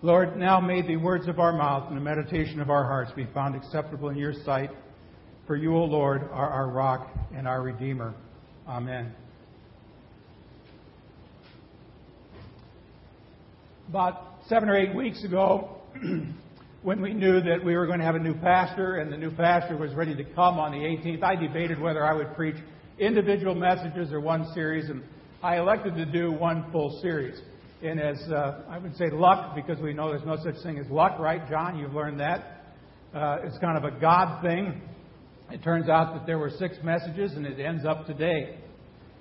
Lord, now may the words of our mouth and the meditation of our hearts be found acceptable in your sight. For you, O Lord, are our rock and our Redeemer. Amen. About seven or eight weeks ago, when we knew that we were going to have a new pastor and the new pastor was ready to come on the 18th, I debated whether I would preach individual messages or one series, and I elected to do one full series. And as uh, I would say, luck, because we know there's no such thing as luck, right, John? You've learned that. Uh, it's kind of a God thing. It turns out that there were six messages, and it ends up today.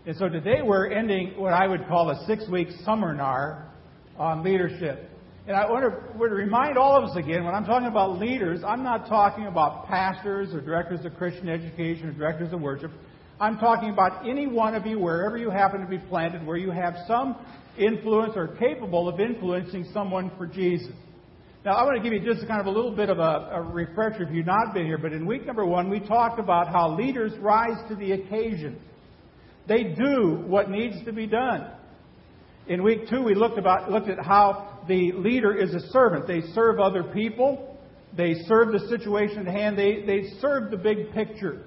And so today we're ending what I would call a six week seminar on leadership. And I want to remind all of us again when I'm talking about leaders, I'm not talking about pastors or directors of Christian education or directors of worship. I'm talking about any one of you, wherever you happen to be planted, where you have some influence or capable of influencing someone for Jesus. Now, I want to give you just kind of a little bit of a, a, refresher if you've not been here, but in week number one, we talked about how leaders rise to the occasion. They do what needs to be done. In week two, we looked, about, looked at how the leader is a servant. They serve other people, they serve the situation at hand, they, they serve the big picture.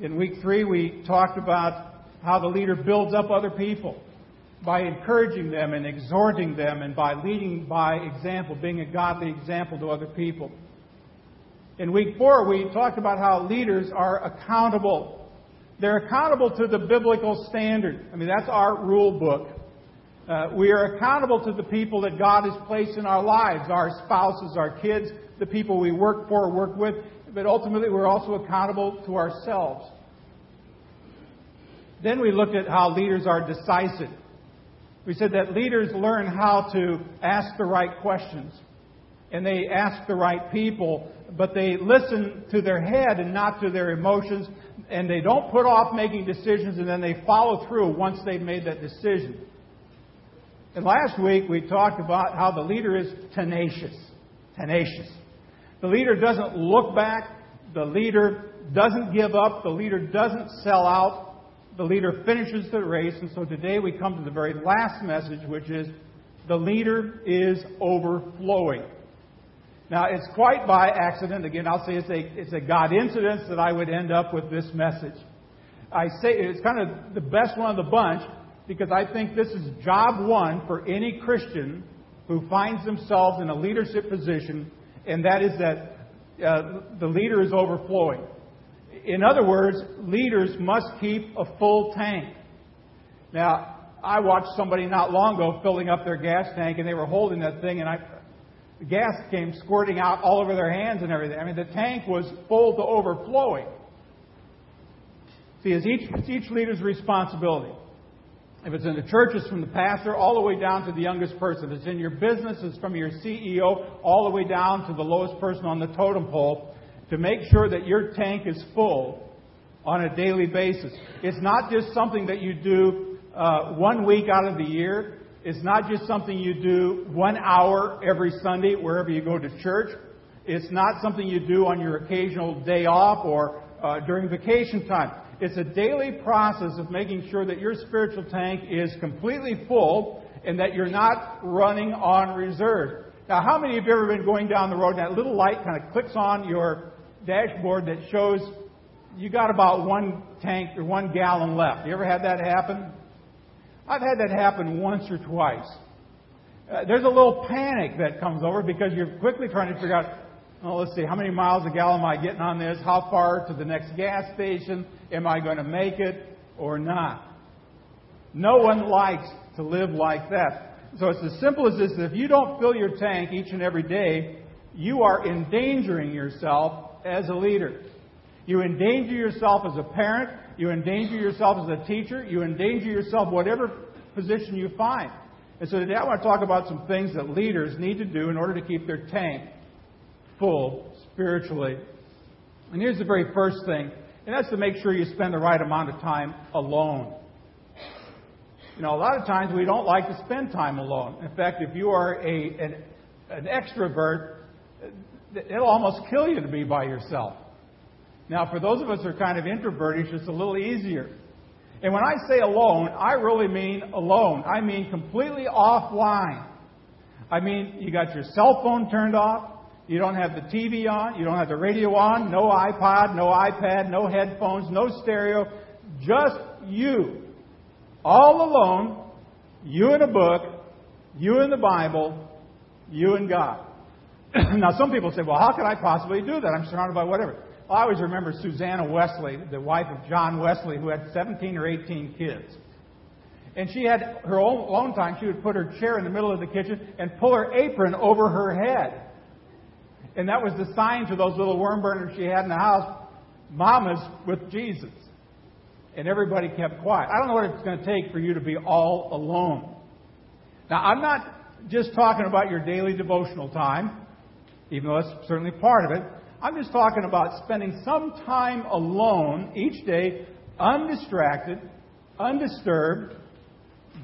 In week three, we talked about how the leader builds up other people by encouraging them and exhorting them and by leading by example, being a godly example to other people. In week four, we talked about how leaders are accountable. They're accountable to the biblical standard. I mean, that's our rule book. Uh, we are accountable to the people that God has placed in our lives our spouses, our kids, the people we work for, work with, but ultimately we're also accountable to ourselves. Then we looked at how leaders are decisive. We said that leaders learn how to ask the right questions. And they ask the right people, but they listen to their head and not to their emotions. And they don't put off making decisions and then they follow through once they've made that decision. And last week we talked about how the leader is tenacious. Tenacious. The leader doesn't look back. The leader doesn't give up. The leader doesn't sell out. The leader finishes the race. And so today we come to the very last message, which is the leader is overflowing. Now, it's quite by accident. Again, I'll say it's a, it's a God incident that I would end up with this message. I say it's kind of the best one of the bunch because I think this is job one for any Christian who finds themselves in a leadership position, and that is that uh, the leader is overflowing. In other words, leaders must keep a full tank. Now, I watched somebody not long ago filling up their gas tank, and they were holding that thing, and I, the gas came squirting out all over their hands and everything. I mean, the tank was full to overflowing. See, it's each, it's each leader's responsibility. If it's in the church, it's from the pastor all the way down to the youngest person. If it's in your business, it's from your CEO all the way down to the lowest person on the totem pole to make sure that your tank is full on a daily basis. It's not just something that you do uh, one week out of the year. It's not just something you do one hour every Sunday wherever you go to church. It's not something you do on your occasional day off or uh, during vacation time. It's a daily process of making sure that your spiritual tank is completely full and that you're not running on reserve. Now, how many of you have ever been going down the road and that little light kind of clicks on your dashboard that shows you got about one tank or one gallon left? You ever had that happen? I've had that happen once or twice. Uh, there's a little panic that comes over because you're quickly trying to figure out, oh, let's see, how many miles a gallon am I getting on this? How far to the next gas station? Am I going to make it or not? No one likes to live like that. So it's as simple as this if you don't fill your tank each and every day, you are endangering yourself as a leader. You endanger yourself as a parent, you endanger yourself as a teacher, you endanger yourself whatever position you find. And so today I want to talk about some things that leaders need to do in order to keep their tank full spiritually. And here's the very first thing, and that's to make sure you spend the right amount of time alone. You know, a lot of times we don't like to spend time alone. In fact, if you are a, an, an extrovert, it'll almost kill you to be by yourself. Now, for those of us who are kind of introverted, it's just a little easier. And when I say alone, I really mean alone. I mean completely offline. I mean, you got your cell phone turned off. You don't have the TV on. You don't have the radio on. No iPod, no iPad, no headphones, no stereo. Just you. All alone. You and a book. You and the Bible. You and God. now, some people say, well, how could I possibly do that? I'm surrounded by whatever. Well, I always remember Susanna Wesley, the wife of John Wesley, who had 17 or 18 kids. And she had her own alone time. She would put her chair in the middle of the kitchen and pull her apron over her head. And that was the sign to those little worm burners she had in the house Mama's with Jesus. And everybody kept quiet. I don't know what it's going to take for you to be all alone. Now, I'm not just talking about your daily devotional time even though that's certainly part of it. I'm just talking about spending some time alone each day, undistracted, undisturbed,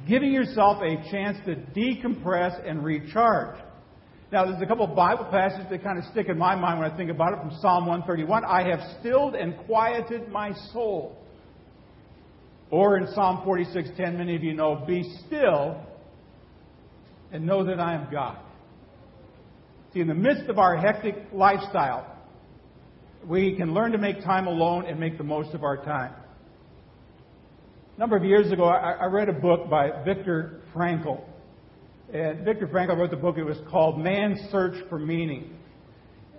giving yourself a chance to decompress and recharge. Now, there's a couple of Bible passages that kind of stick in my mind when I think about it from Psalm 131. I have stilled and quieted my soul. Or in Psalm 46:10, many of you know, be still and know that I am God. See, in the midst of our hectic lifestyle, we can learn to make time alone and make the most of our time. A number of years ago, I, read a book by Viktor Frankl. And Viktor Frankl wrote the book, it was called Man's Search for Meaning.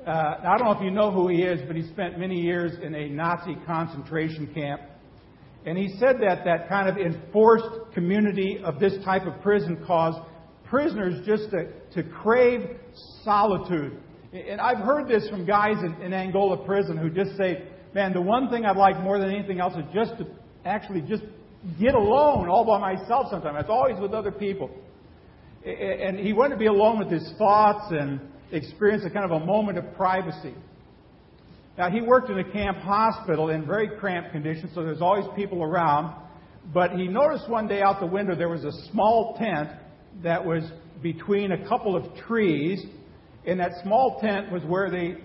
Uh, I don't know if you know who he is, but he spent many years in a Nazi concentration camp. And he said that that kind of enforced community of this type of prison caused prisoners just to, to crave solitude. And I've heard this from guys in, in Angola prison who just say, man, the one thing I'd like more than anything else is just to actually just get alone all by myself sometimes. It's always with other people. And he wanted to be alone with his thoughts and experience a kind of a moment of privacy. Now, he worked in a camp hospital in very cramped conditions, so there's always people around. But he noticed one day out the window there was a small tent that was between a couple of trees. And that small tent was where they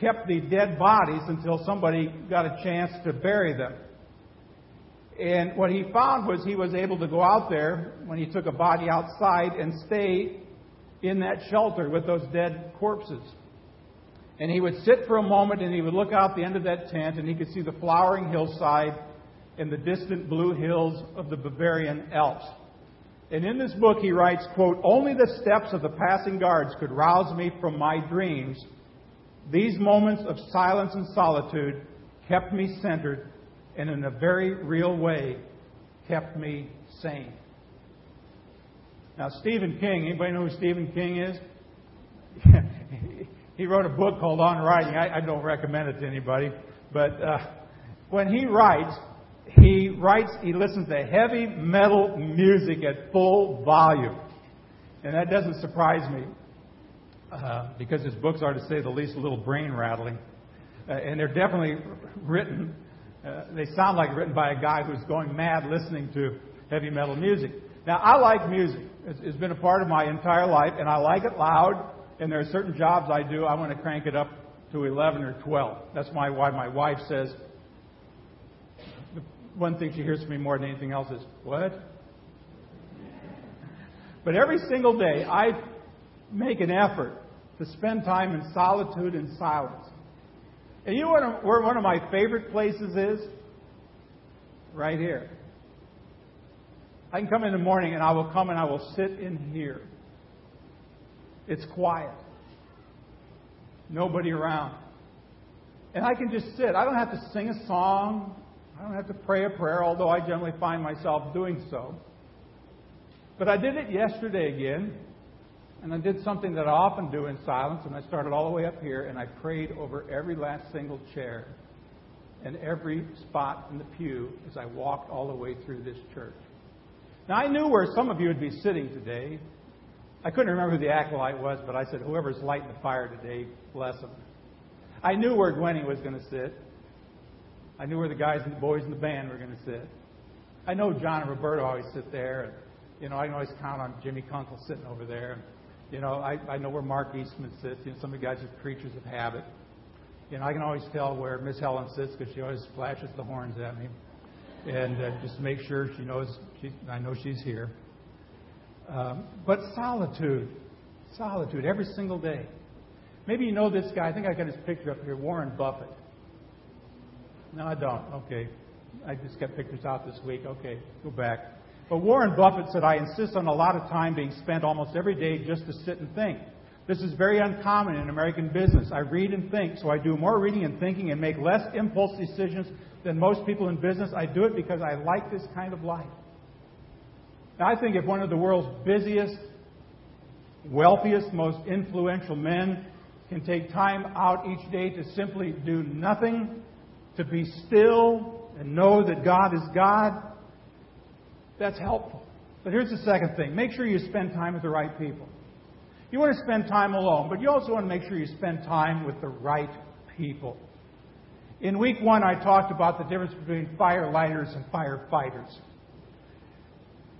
kept the dead bodies until somebody got a chance to bury them. And what he found was he was able to go out there when he took a body outside and stay in that shelter with those dead corpses. And he would sit for a moment and he would look out the end of that tent and he could see the flowering hillside and the distant blue hills of the Bavarian Alps. And in this book, he writes, quote, Only the steps of the passing guards could rouse me from my dreams. These moments of silence and solitude kept me centered and in a very real way kept me sane. Now, Stephen King, anybody know who Stephen King is? he wrote a book called On Writing. I, I don't recommend it to anybody. But uh, when he writes, he writes, he listens to heavy metal music at full volume. And that doesn't surprise me uh, because his books are, to say the least, a little brain rattling. Uh, and they're definitely written, uh, they sound like written by a guy who's going mad listening to heavy metal music. Now, I like music. It's, it's been a part of my entire life, and I like it loud. And there are certain jobs I do, I want to crank it up to 11 or 12. That's why, why my wife says, the one thing she hears from me more than anything else is, What? But every single day, I make an effort to spend time in solitude and silence. And you know where one of my favorite places is? Right here. I can come in the morning and I will come and I will sit in here. It's quiet. Nobody around. And I can just sit. I don't have to sing a song. I don't have to pray a prayer, although I generally find myself doing so. But I did it yesterday again, and I did something that I often do in silence, and I started all the way up here, and I prayed over every last single chair and every spot in the pew as I walked all the way through this church. Now, I knew where some of you would be sitting today. I couldn't remember who the acolyte was, but I said, whoever's lighting the fire today, bless them. I knew where Gwenny was going to sit. I knew where the guys and the boys in the band were going to sit. I know John and Roberto always sit there, and you know I can always count on Jimmy Kunkel sitting over there. You know I, I know where Mark Eastman sits. You know some of the guys are creatures of habit. You know I can always tell where Miss Helen sits because she always flashes the horns at me, and uh, just make sure she knows she, I know she's here. Um, but solitude Solitude every single day. Maybe you know this guy. I think I got his picture up here Warren Buffett. No, I don't. Okay. I just got pictures out this week. Okay, go back. But Warren Buffett said, I insist on a lot of time being spent almost every day just to sit and think. This is very uncommon in American business. I read and think, so I do more reading and thinking and make less impulse decisions than most people in business. I do it because I like this kind of life. Now, I think if one of the world's busiest, wealthiest, most influential men can take time out each day to simply do nothing, to be still and know that God is God, that's helpful. But here's the second thing make sure you spend time with the right people. You want to spend time alone, but you also want to make sure you spend time with the right people. In week one, I talked about the difference between firelighters and firefighters.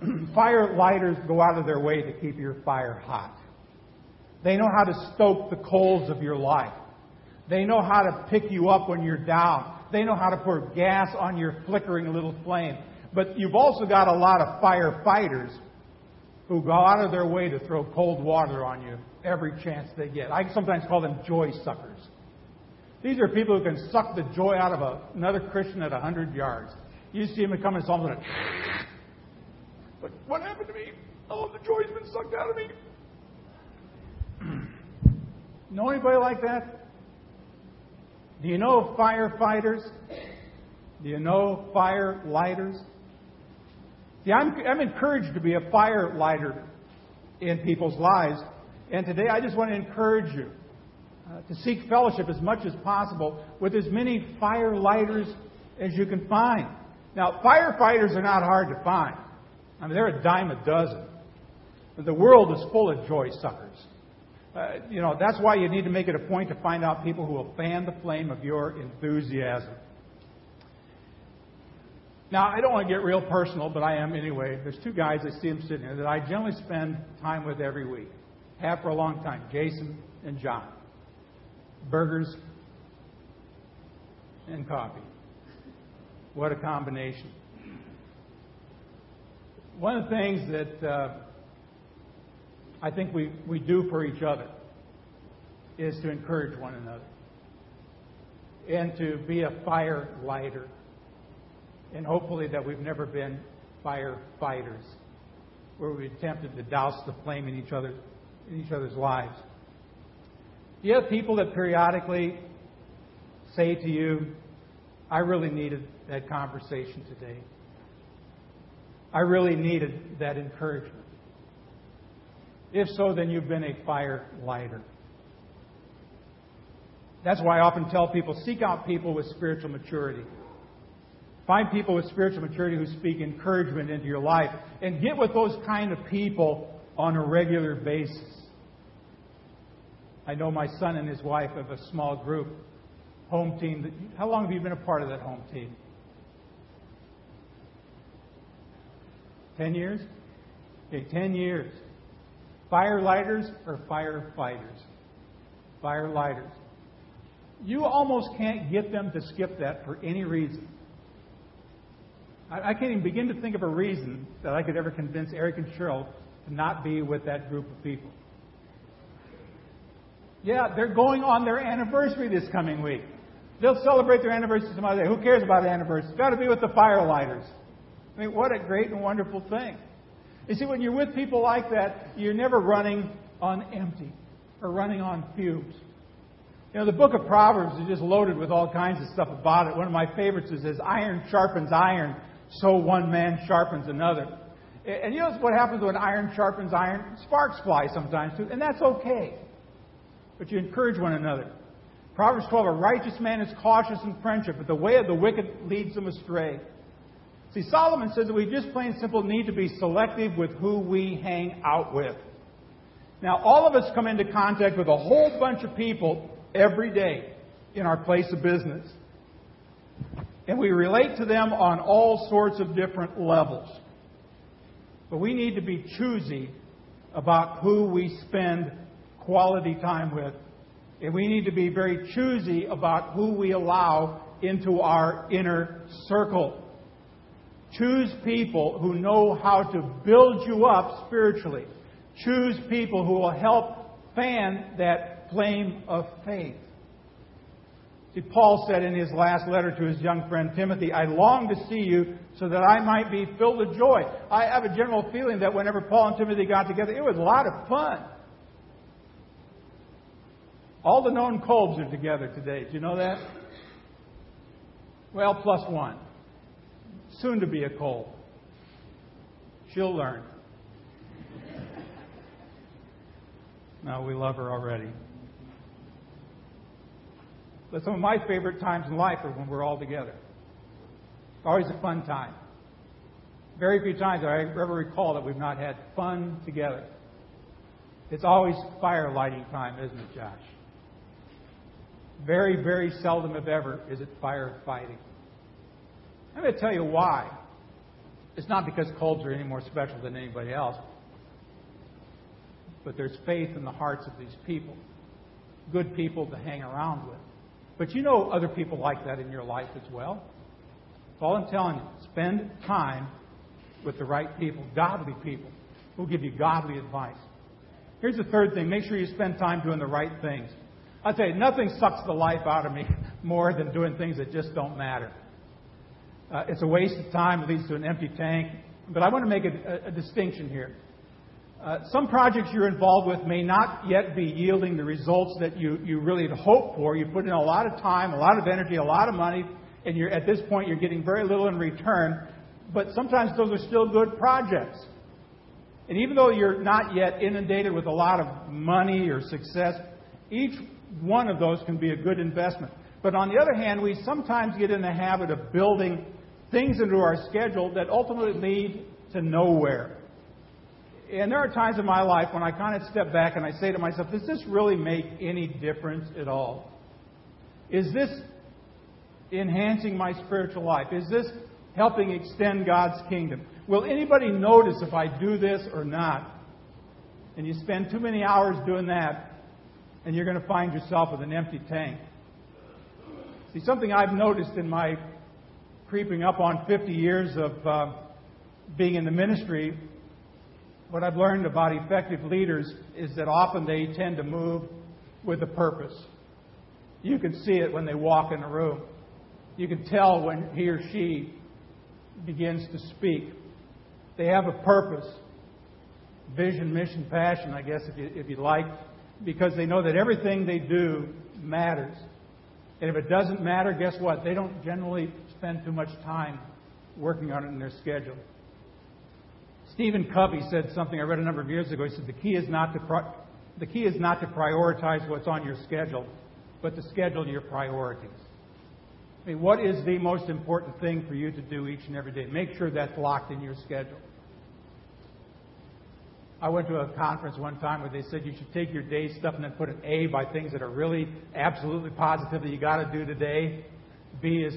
firelighters go out of their way to keep your fire hot. They know how to stoke the coals of your life. They know how to pick you up when you're down. They know how to pour gas on your flickering little flame. But you've also got a lot of firefighters who go out of their way to throw cold water on you every chance they get. I sometimes call them joy suckers. These are people who can suck the joy out of a, another Christian at 100 yards. You see them coming, it's almost like, but what happened to me? Oh, the joy's been sucked out of me. know anybody like that? Do you know firefighters? Do you know fire lighters? See, I'm, I'm encouraged to be a fire lighter in people's lives. And today I just want to encourage you uh, to seek fellowship as much as possible with as many fire lighters as you can find. Now, firefighters are not hard to find. I mean, they're a dime a dozen. But the world is full of joy suckers. Uh, you know, that's why you need to make it a point to find out people who will fan the flame of your enthusiasm. Now, I don't want to get real personal, but I am anyway. There's two guys, I see them sitting here, that I generally spend time with every week. Have for a long time Jason and John. Burgers and coffee. What a combination. One of the things that uh, I think we, we do for each other is to encourage one another and to be a fire lighter and hopefully that we've never been firefighters, where we attempted to douse the flame in each other in each other's lives. Do you have people that periodically say to you, I really needed that conversation today. I really needed that encouragement. If so, then you've been a fire lighter. That's why I often tell people seek out people with spiritual maturity. Find people with spiritual maturity who speak encouragement into your life and get with those kind of people on a regular basis. I know my son and his wife have a small group, home team. How long have you been a part of that home team? Ten years? Okay, ten years. Firelighters or firefighters? Firelighters. You almost can't get them to skip that for any reason. I, I can't even begin to think of a reason that I could ever convince Eric and Cheryl to not be with that group of people. Yeah, they're going on their anniversary this coming week. They'll celebrate their anniversary some other day. Who cares about anniversaries? Got to be with the firelighters. I mean, what a great and wonderful thing. You see, when you're with people like that, you're never running on empty or running on fumes. You know, the book of Proverbs is just loaded with all kinds of stuff about it. One of my favorites is, as iron sharpens iron, so one man sharpens another. And you know what happens when iron sharpens iron? Sparks fly sometimes too, and that's okay. But you encourage one another. Proverbs 12, a righteous man is cautious in friendship, but the way of the wicked leads them astray. See, Solomon says that we just plain simple need to be selective with who we hang out with. Now, all of us come into contact with a whole bunch of people every day in our place of business. And we relate to them on all sorts of different levels. But we need to be choosy about who we spend quality time with. And we need to be very choosy about who we allow into our inner circle. Choose people who know how to build you up spiritually. Choose people who will help fan that flame of faith. See, Paul said in his last letter to his young friend Timothy, I long to see you so that I might be filled with joy. I have a general feeling that whenever Paul and Timothy got together, it was a lot of fun. All the known Kolbs are together today. Do you know that? Well, plus one. Soon to be a Kolb. She'll learn. No, we love her already. But some of my favorite times in life are when we're all together. Always a fun time. Very few times I ever recall that we've not had fun together. It's always fire lighting time, isn't it, Josh? Very, very seldom, if ever, is it firefighting. I'm going to tell you why. It's not because Kolbs are any more special than anybody else, but there's faith in the hearts of these people. Good people to hang around with. But you know other people like that in your life as well. All I'm telling you, spend time with the right people, godly people, who'll give you godly advice. Here's the third thing make sure you spend time doing the right things. I'll tell you, nothing sucks the life out of me more than doing things that just don't matter. Uh, it's a waste of time, it leads to an empty tank. But I want to make a, a, a distinction here. Uh, some projects you're involved with may not yet be yielding the results that you, you really had hoped for. You put in a lot of time, a lot of energy, a lot of money, and you're, at this point you're getting very little in return. But sometimes those are still good projects. And even though you're not yet inundated with a lot of money or success, each one of those can be a good investment. But on the other hand, we sometimes get in the habit of building things into our schedule that ultimately lead to nowhere. And there are times in my life when I kind of step back and I say to myself, does this really make any difference at all? Is this enhancing my spiritual life? Is this helping extend God's kingdom? Will anybody notice if I do this or not? And you spend too many hours doing that, and you're going to find yourself with an empty tank. See, something I've noticed in my creeping up on 50 years of uh, being in the ministry, what I've learned about effective leaders is that often they tend to move with a purpose. You can see it when they walk in a room. You can tell when he or she begins to speak. They have a purpose, vision, mission, passion, I guess, if you, if you like, because they know that everything they do matters. And if it doesn't matter, guess what? They don't generally spend too much time working on it in their schedule. Stephen Covey said something I read a number of years ago. He said the key is not to the key is not to prioritize what's on your schedule, but to schedule your priorities. I mean, what is the most important thing for you to do each and every day? Make sure that's locked in your schedule. I went to a conference one time where they said you should take your day stuff and then put an A by things that are really absolutely positive that you got to do today. B is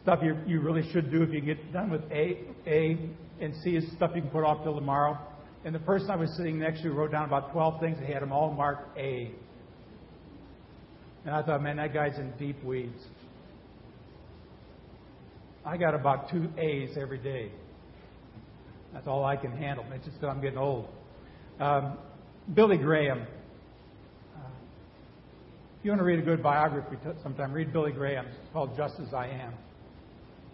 stuff you, you really should do if you get done with A. A and C is stuff you can put off till tomorrow. And the person I was sitting next to wrote down about 12 things. He had them all marked A. And I thought, man, that guy's in deep weeds. I got about two A's every day. That's all I can handle. It's just that I'm getting old. Um, Billy Graham. If you want to read a good biography sometime, read Billy Graham. It's called Just As I Am.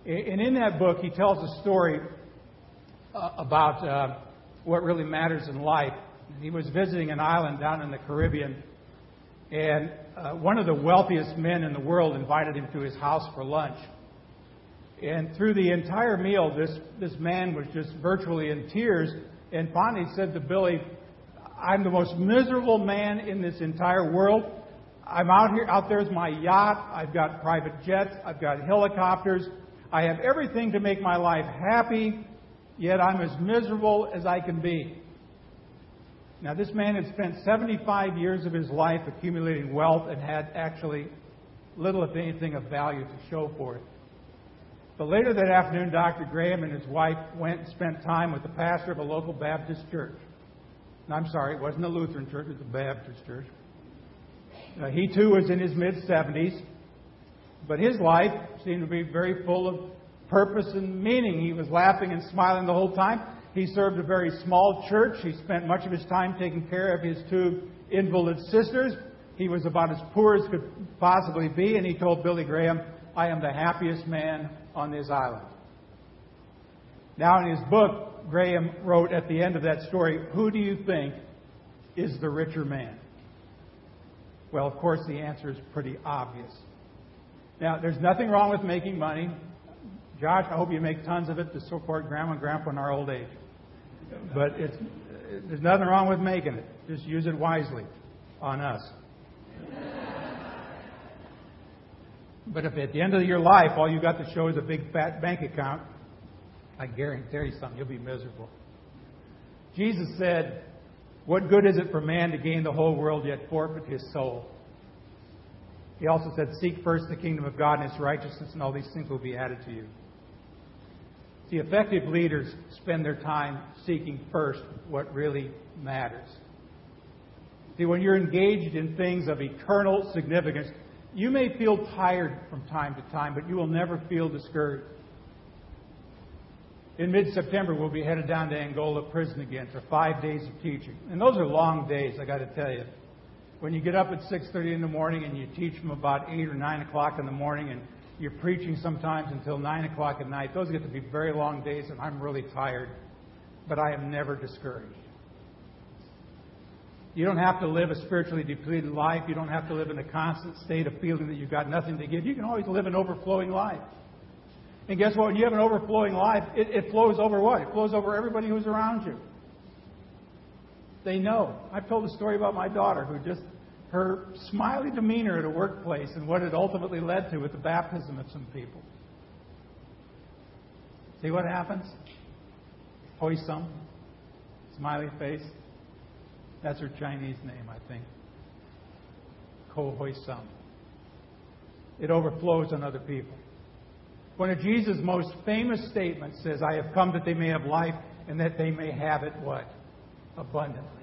And in that book, he tells a story uh, about uh, what really matters in life. He was visiting an island down in the Caribbean, and uh, one of the wealthiest men in the world invited him to his house for lunch. And through the entire meal, this, this man was just virtually in tears. And finally said to Billy, I'm the most miserable man in this entire world. I'm out here, out there's my yacht. I've got private jets. I've got helicopters. I have everything to make my life happy, yet I'm as miserable as I can be. Now, this man had spent 75 years of his life accumulating wealth and had actually little, if anything, of value to show for it. But later that afternoon, Dr. Graham and his wife went and spent time with the pastor of a local Baptist church. I'm sorry, it wasn't a Lutheran church, it was a Baptist church. Uh, he too was in his mid 70s, but his life seemed to be very full of purpose and meaning. He was laughing and smiling the whole time. He served a very small church. He spent much of his time taking care of his two invalid sisters. He was about as poor as could possibly be, and he told Billy Graham, I am the happiest man on this island. Now, in his book, Graham wrote at the end of that story, Who do you think is the richer man? Well, of course, the answer is pretty obvious. Now, there's nothing wrong with making money. Josh, I hope you make tons of it to support grandma and grandpa in our old age. But it's, there's nothing wrong with making it. Just use it wisely on us. But if at the end of your life all you got to show is a big fat bank account, I guarantee you something, you'll be miserable. Jesus said, What good is it for man to gain the whole world yet forfeit his soul? He also said, Seek first the kingdom of God and his righteousness, and all these things will be added to you. See, effective leaders spend their time seeking first what really matters. See, when you're engaged in things of eternal significance, you may feel tired from time to time, but you will never feel discouraged. In mid September, we'll be headed down to Angola prison again for five days of teaching. And those are long days, I got to tell you. When you get up at 6.30 in the morning and you teach from about 8 or 9 o'clock in the morning and you're preaching sometimes until 9 o'clock at night. Those get to be very long days, and I'm really tired. But I am never discouraged. You don't have to live a spiritually depleted life. You don't have to live in a constant state of feeling that you've got nothing to give. You can always live an overflowing life. And guess what? When you have an overflowing life, it, it flows over what? It flows over everybody who's around you. They know. I've told a story about my daughter who just her smiley demeanor at a workplace and what it ultimately led to with the baptism of some people. See what happens? Hoi Sum, smiley face. That's her Chinese name, I think. Ko Hoi Sum. It overflows on other people. One of Jesus' most famous statements says, I have come that they may have life and that they may have it what? Abundantly.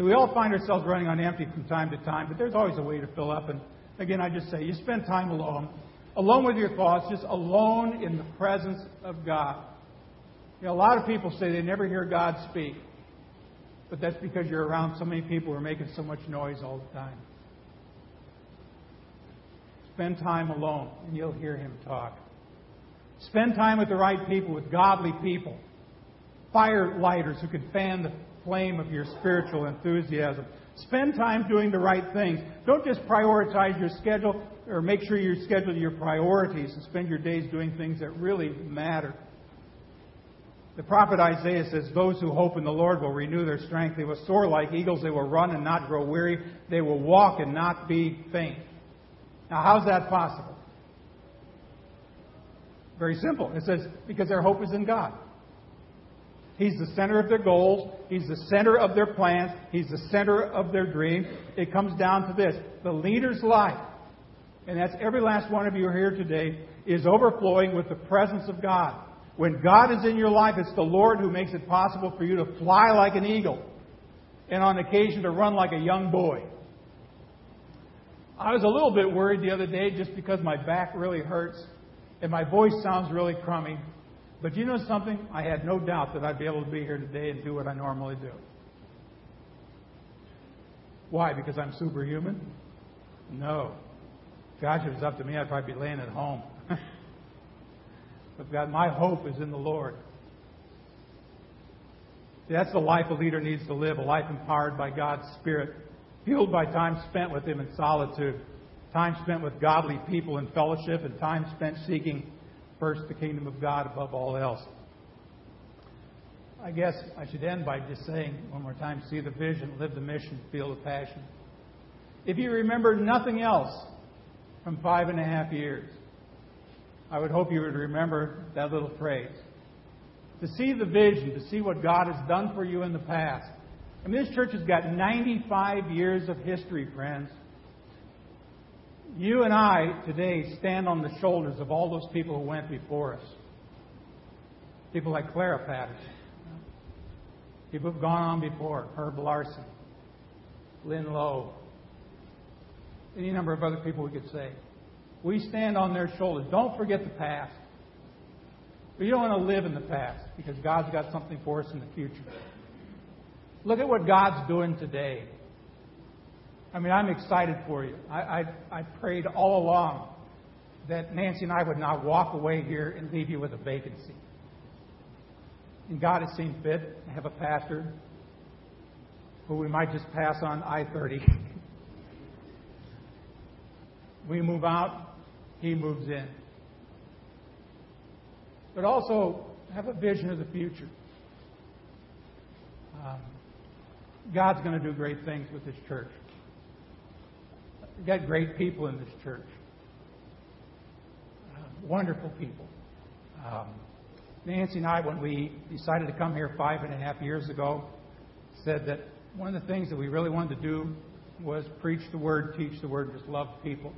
So we all find ourselves running on empty from time to time, but there's always a way to fill up. And again, I just say, you spend time alone, alone with your thoughts, just alone in the presence of God. You know, a lot of people say they never hear God speak, but that's because you're around so many people who are making so much noise all the time. Spend time alone, and you'll hear Him talk. Spend time with the right people, with godly people, fire lighters who can fan the flame of your spiritual enthusiasm. Spend time doing the right things. Don't just prioritize your schedule or make sure you schedule your priorities and spend your days doing things that really matter. The prophet Isaiah says, Those who hope in the Lord will renew their strength. They will soar like eagles. They will run and not grow weary. They will walk and not be faint. Now, how's that possible? Very simple. It says, Because their hope is in God. He's the center of their goals. He's the center of their plans. He's the center of their dreams. It comes down to this the leader's life, and that's every last one of you here today, is overflowing with the presence of God. When God is in your life, it's the Lord who makes it possible for you to fly like an eagle and on occasion to run like a young boy. I was a little bit worried the other day just because my back really hurts and my voice sounds really crummy. But you know something? I had no doubt that I'd be able to be here today and do what I normally do. Why? Because I'm superhuman? No. Gosh, if it was up to me, I'd probably be laying at home. but God, my hope is in the Lord. That's the life a leader needs to live, a life empowered by God's Spirit, fueled by time spent with Him in solitude, time spent with godly people in fellowship, and time spent seeking first the kingdom of God above all else. I guess I should end by just saying one more time see the vision, live the mission, feel the passion. If you remember nothing else from five and a half years, I would hope you would remember that little phrase. To see the vision, to see what God has done for you in the past. I mean, this church has got 95 years of history, friends. You and I today stand on the shoulders of all those people who went before us. People like Clara Patterson. People who've gone on before. Herb Larson. Lynn Lowe. Any number of other people we could say. We stand on their shoulders. Don't forget the past. But you don't want to live in the past because God's got something for us in the future. Look at what God's doing today. I mean, I'm excited for you. I, I, I prayed all along that Nancy and I would not walk away here and leave you with a vacancy. And God has seen fit to have a pastor who we might just pass on I 30. we move out, he moves in. But also have a vision of the future. Um, God's going to do great things with this church. We've got great people in this church. Uh, wonderful people. Um, Nancy and I, when we decided to come here five and a half years ago, said that one of the things that we really wanted to do was preach the word, teach the word, just love people.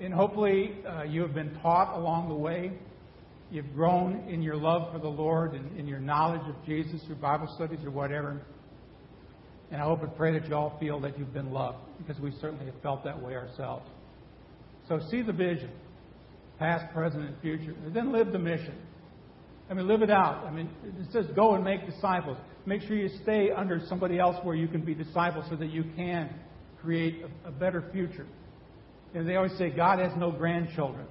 And hopefully, uh, you have been taught along the way. You've grown in your love for the Lord and in your knowledge of Jesus through Bible studies or whatever. And I hope and pray that you all feel that you've been loved, because we certainly have felt that way ourselves. So see the vision, past, present, and future, and then live the mission. I mean, live it out. I mean, it says go and make disciples. Make sure you stay under somebody else where you can be disciples so that you can create a, a better future. And they always say God has no grandchildren.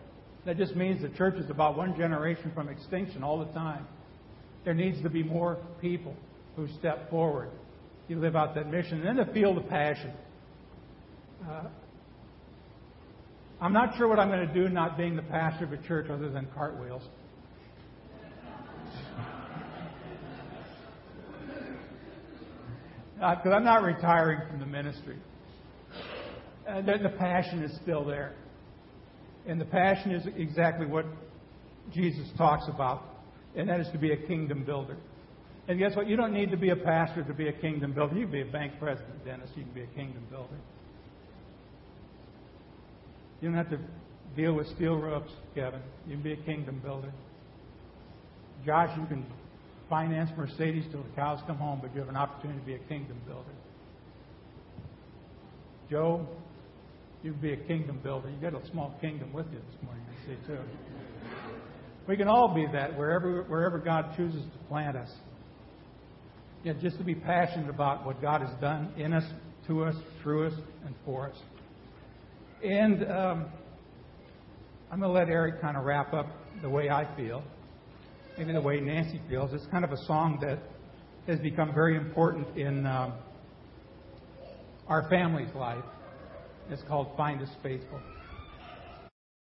That just means the church is about one generation from extinction all the time. There needs to be more people who step forward you live out that mission. And then the field of passion. Uh, I'm not sure what I'm going to do not being the pastor of a church other than cartwheels. Because uh, I'm not retiring from the ministry. The passion is still there. And the passion is exactly what Jesus talks about, and that is to be a kingdom builder. And guess what? You don't need to be a pastor to be a kingdom builder. You can be a bank president, Dennis. You can be a kingdom builder. You don't have to deal with steel roofs, Kevin. You can be a kingdom builder. Josh, you can finance Mercedes till the cows come home, but you have an opportunity to be a kingdom builder. Joe, you can be a kingdom builder. You got a small kingdom with you this morning, I see too. We can all be that wherever wherever God chooses to plant us you know, just to be passionate about what God has done in us, to us, through us, and for us. And um, I'm going to let Eric kind of wrap up the way I feel, maybe the way Nancy feels. It's kind of a song that has become very important in um, our family's life. It's called Find Us Faithful.